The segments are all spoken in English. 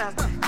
cosas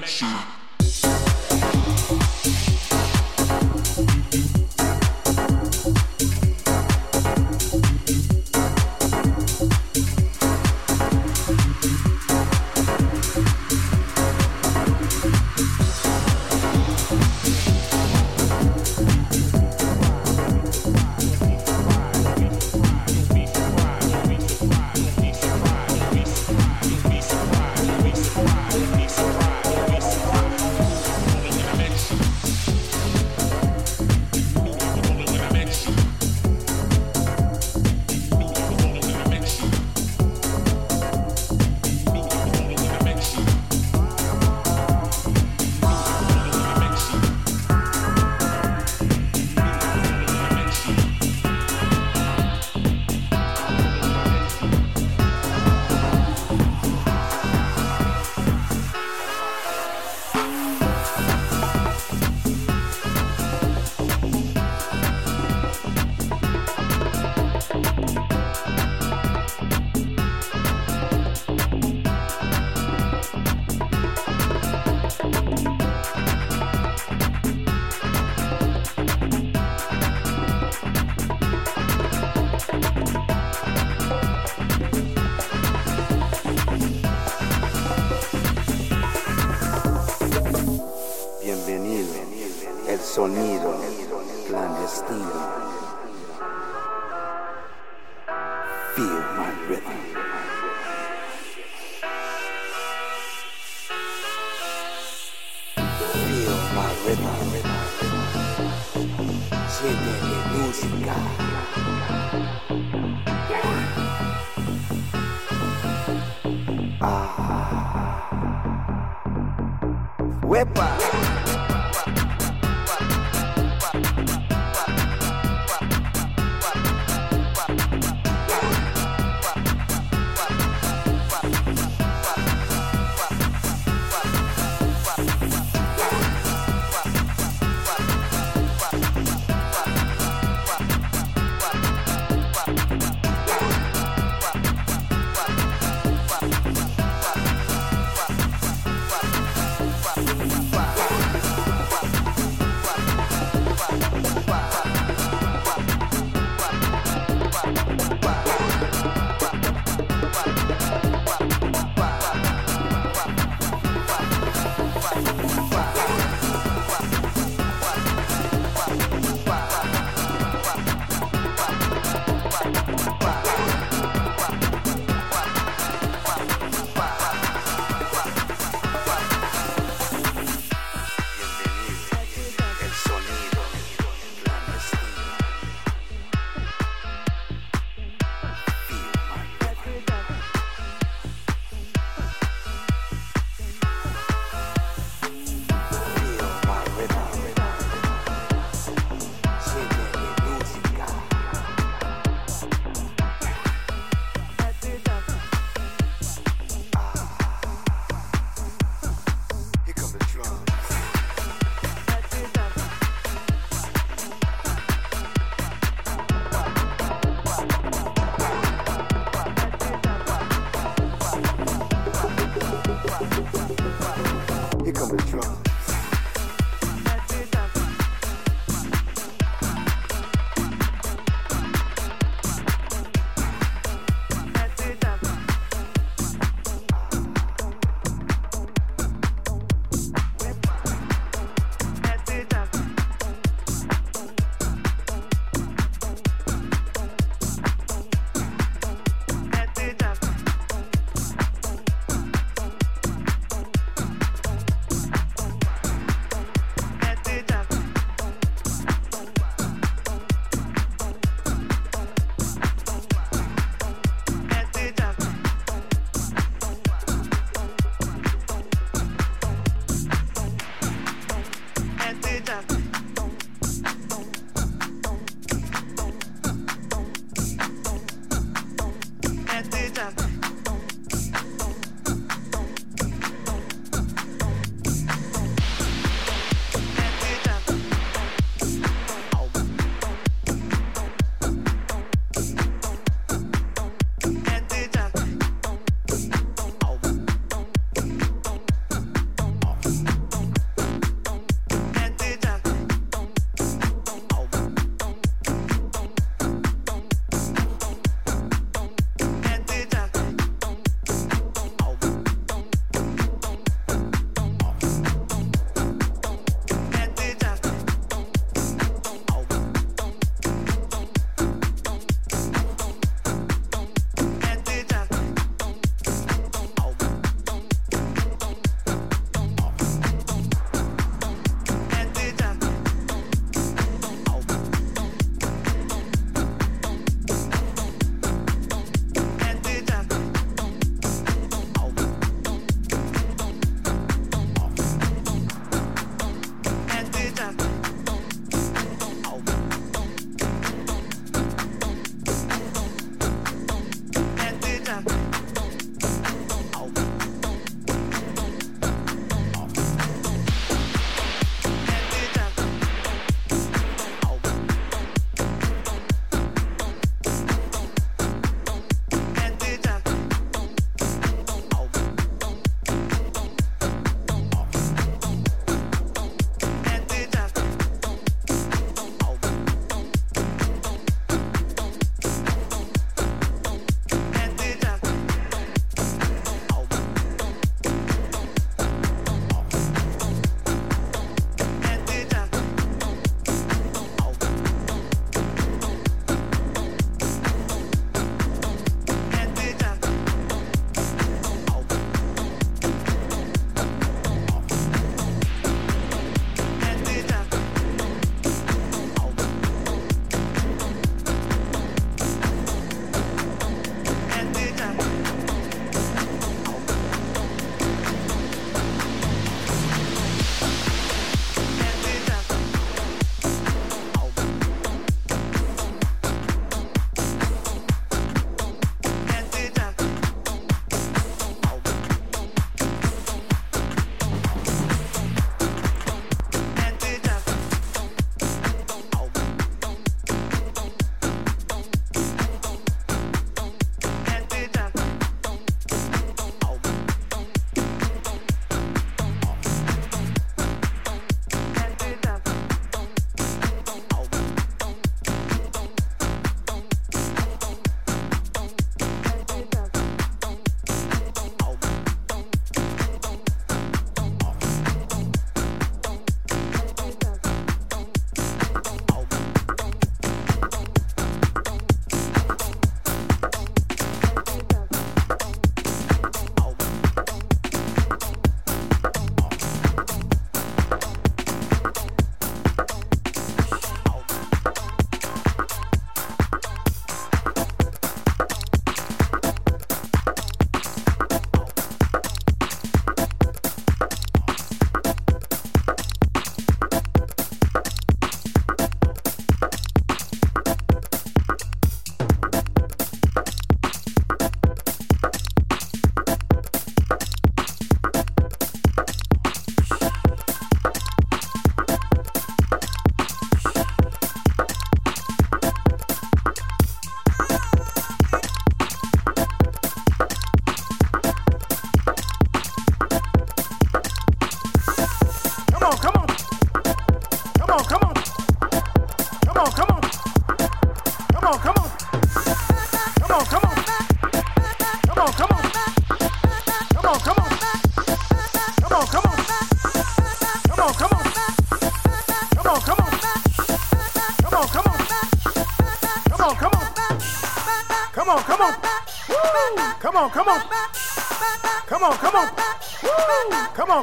make you.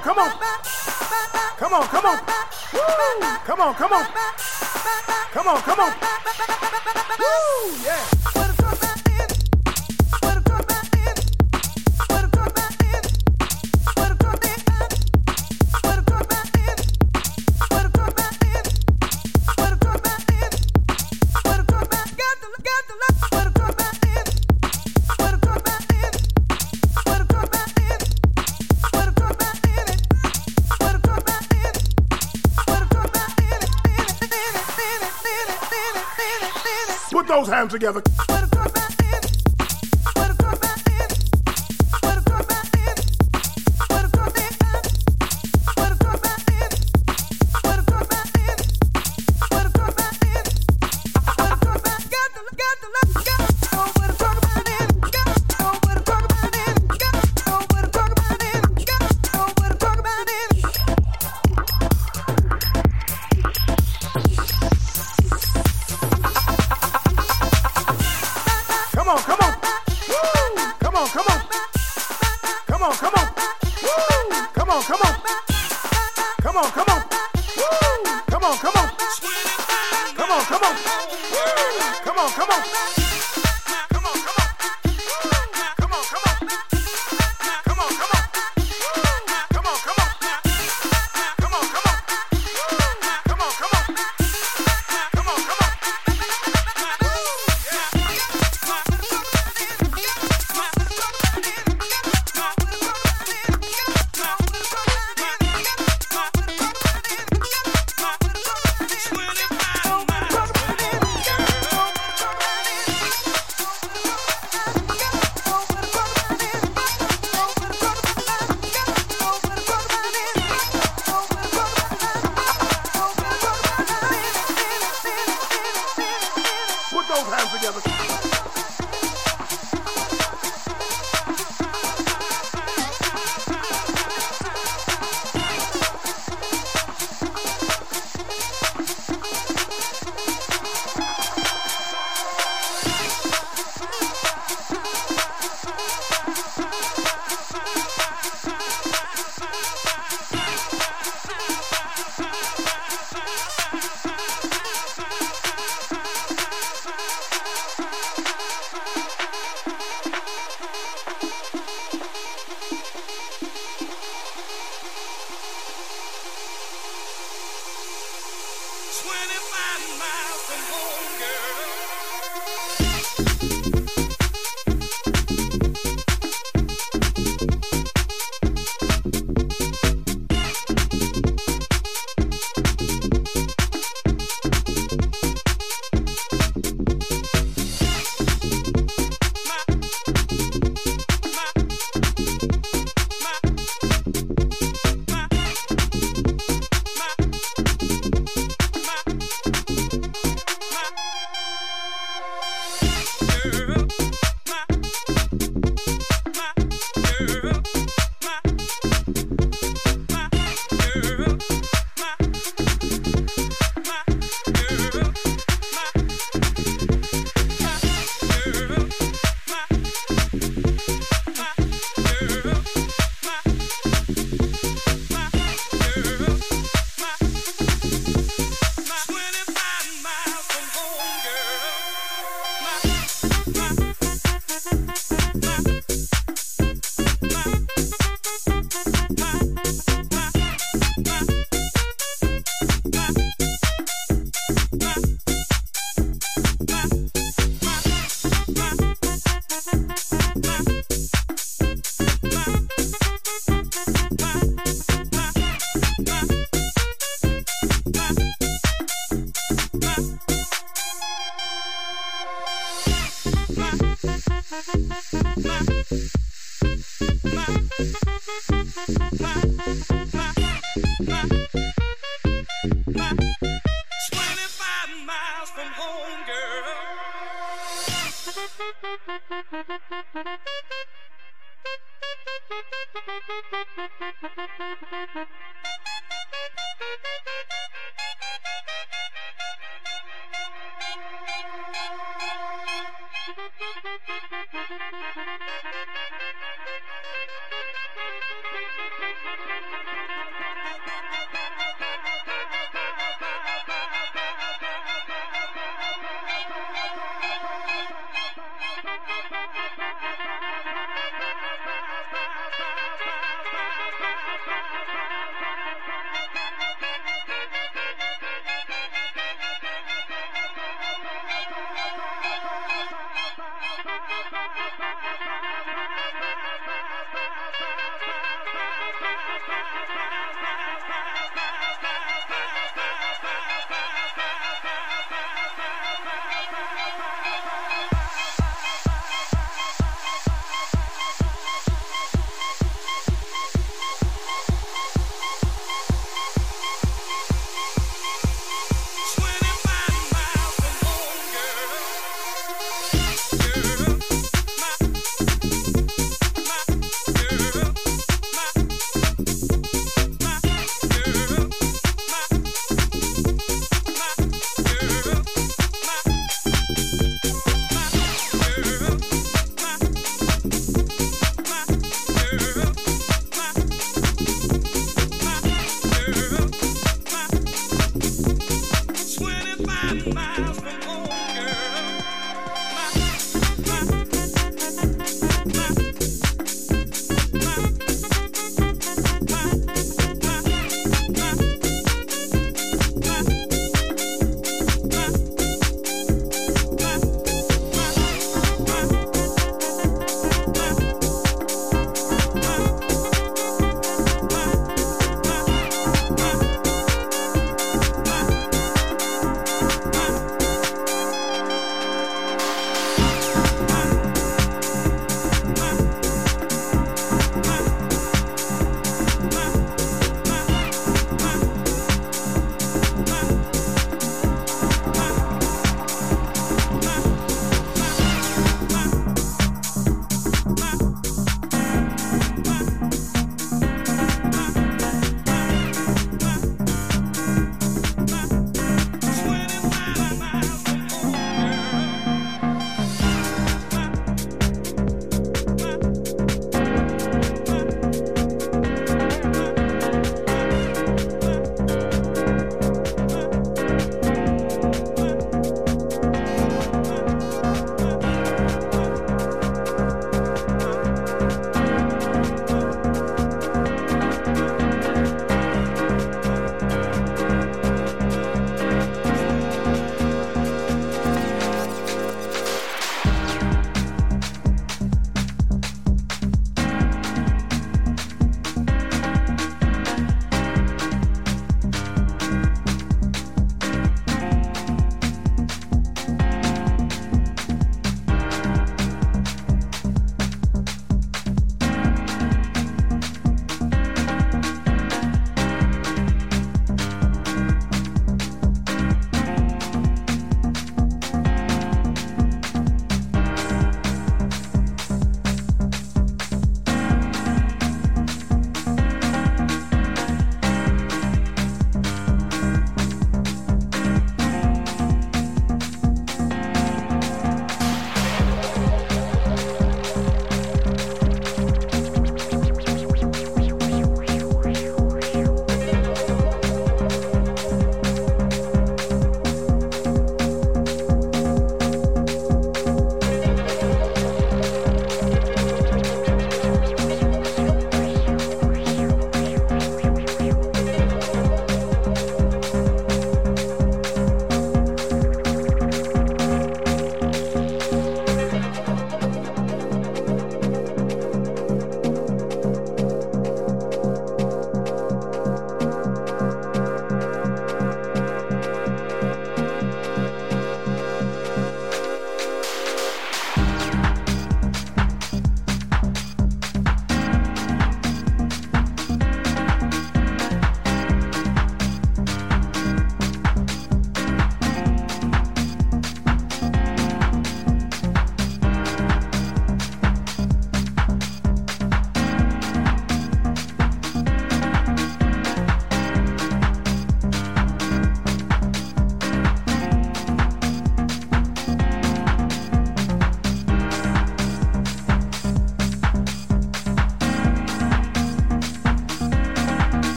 on, come on. Come on, come on. Woo. Come on, come on. Come on, come on. together.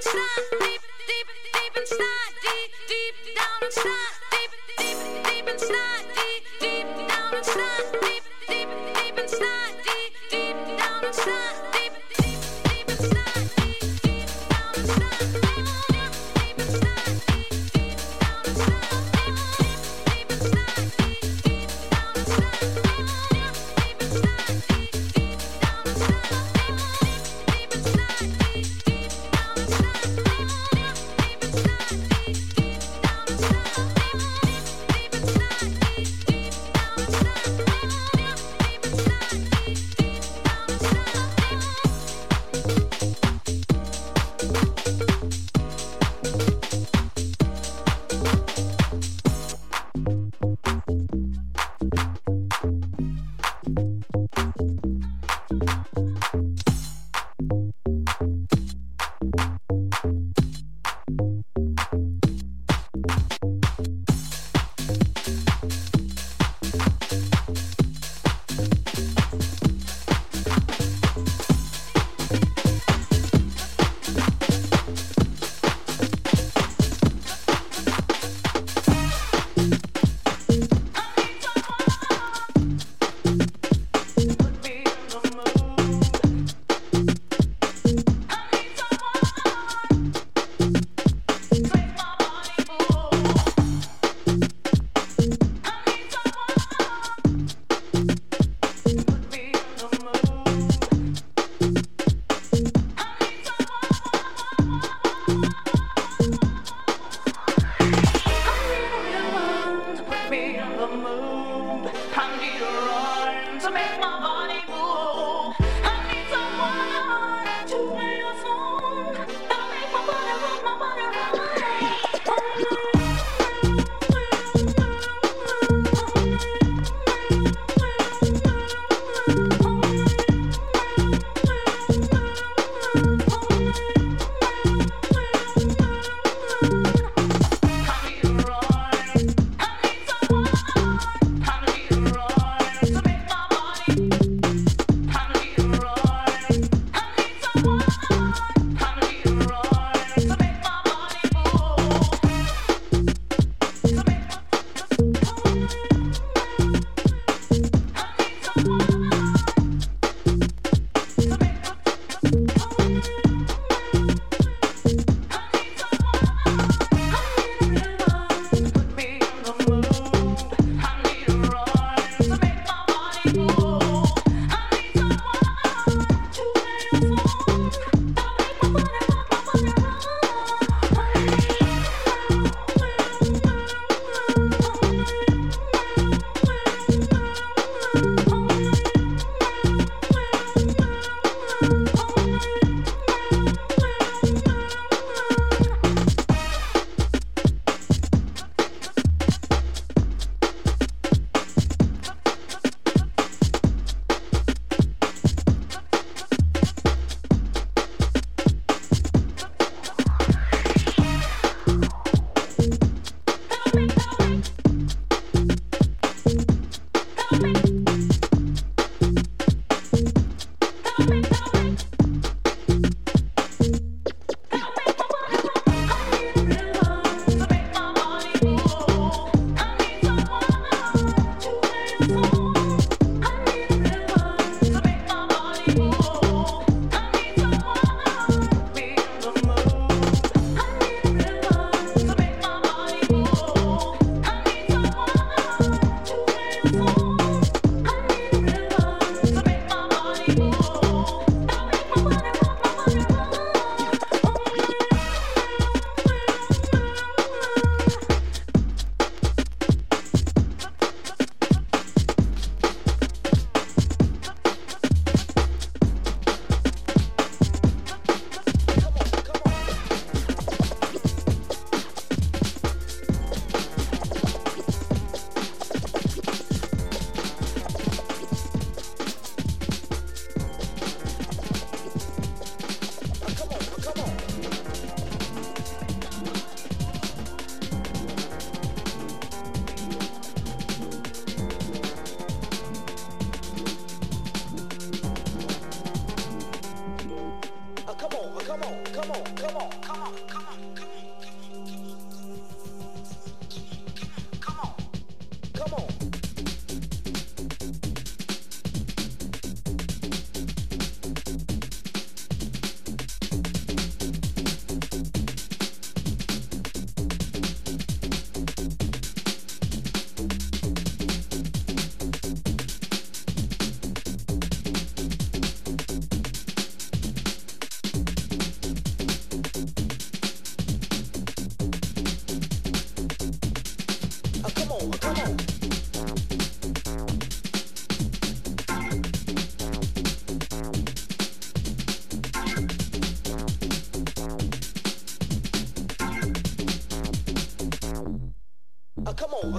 Stop. baby.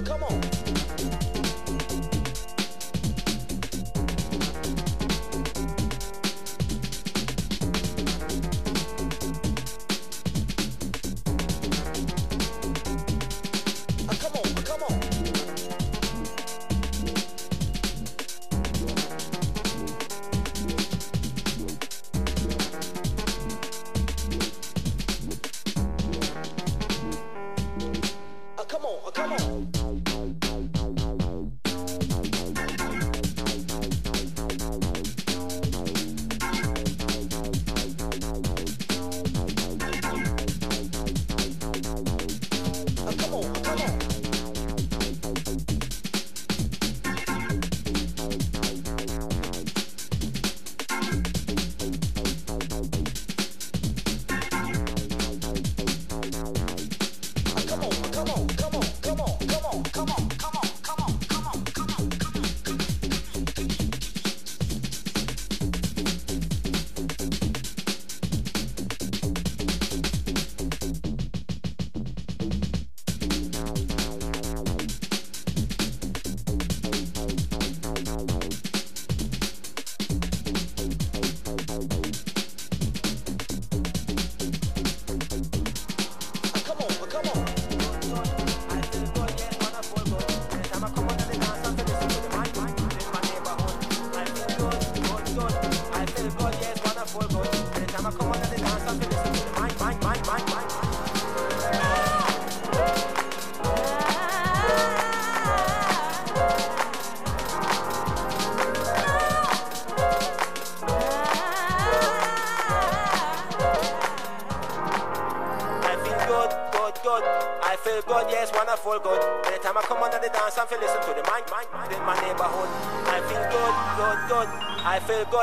Come on.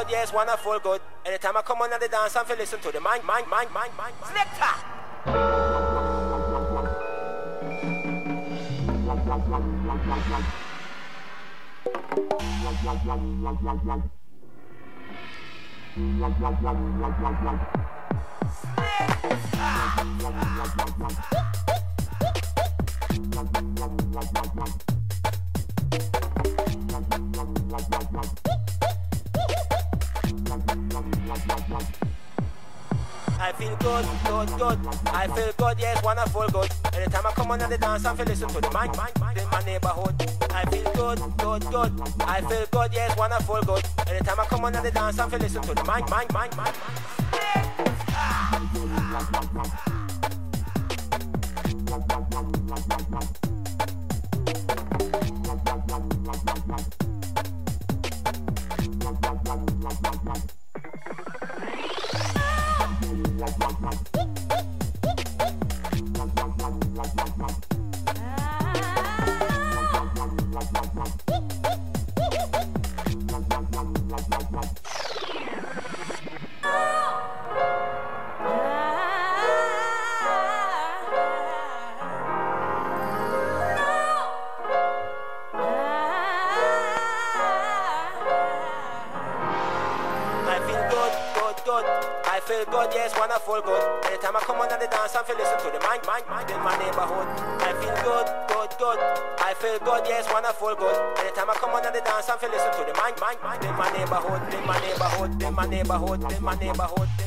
Yes, wanna feel good. Anytime I come on and the dance, I'm listen to the mind, mind, mind, mind, mind, selector. I the dance, I feel listen to the mind in my neighborhood. I feel good, good, good. I feel good, yes, feel good. Anytime I come on the dance, I feel listen to the mind, mind, mind, mind. neighborhood, in my neighborhood.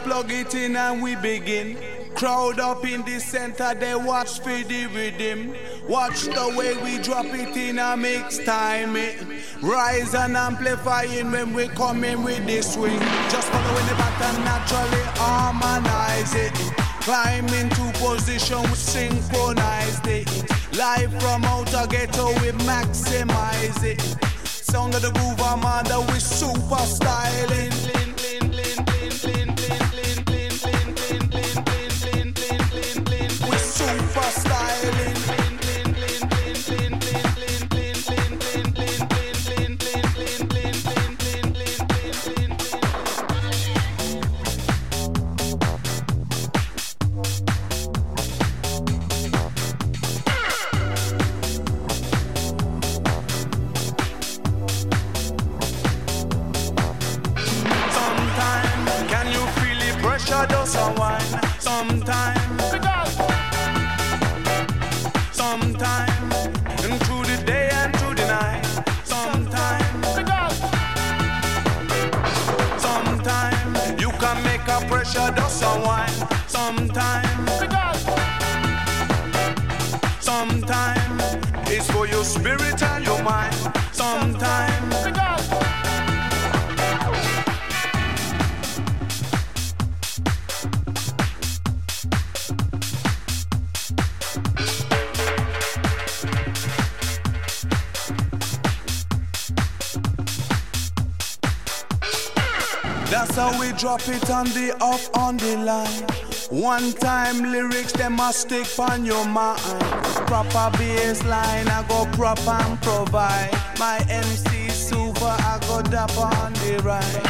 Plug it in and we begin. Crowd up in the center, they watch for the rhythm. Watch the way we drop it in a mix time. It rise and amplifying when we come in with the swing. Just follow following the pattern, naturally harmonize it. Climb into position, we synchronize it. Live from outer ghetto, we maximize it. Sound of the groove, under, we super styling. Drop it on the off on the line. One time lyrics, them must stick on your mind. Proper bass line, I go proper and provide. My MC super, I go dap on the right.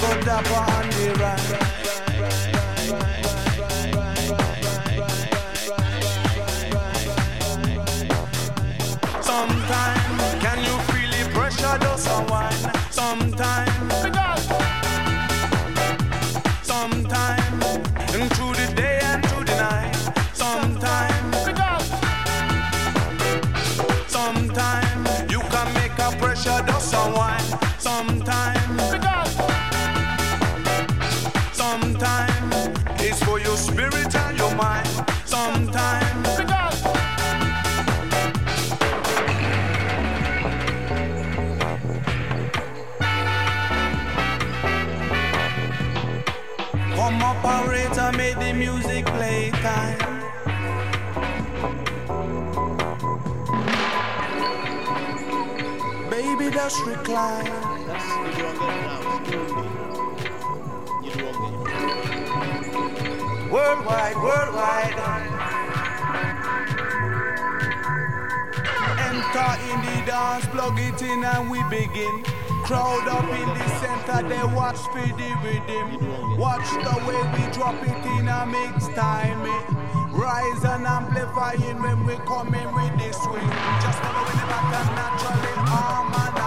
Go dap just recline. Worldwide, worldwide. Enter in the dance, plug it in and we begin. Crowd up in the center, they watch for the rhythm. Watch the way we drop it in a mix time. Rise and amplifying when we come in with this swing. Just follow the back and naturally harmonize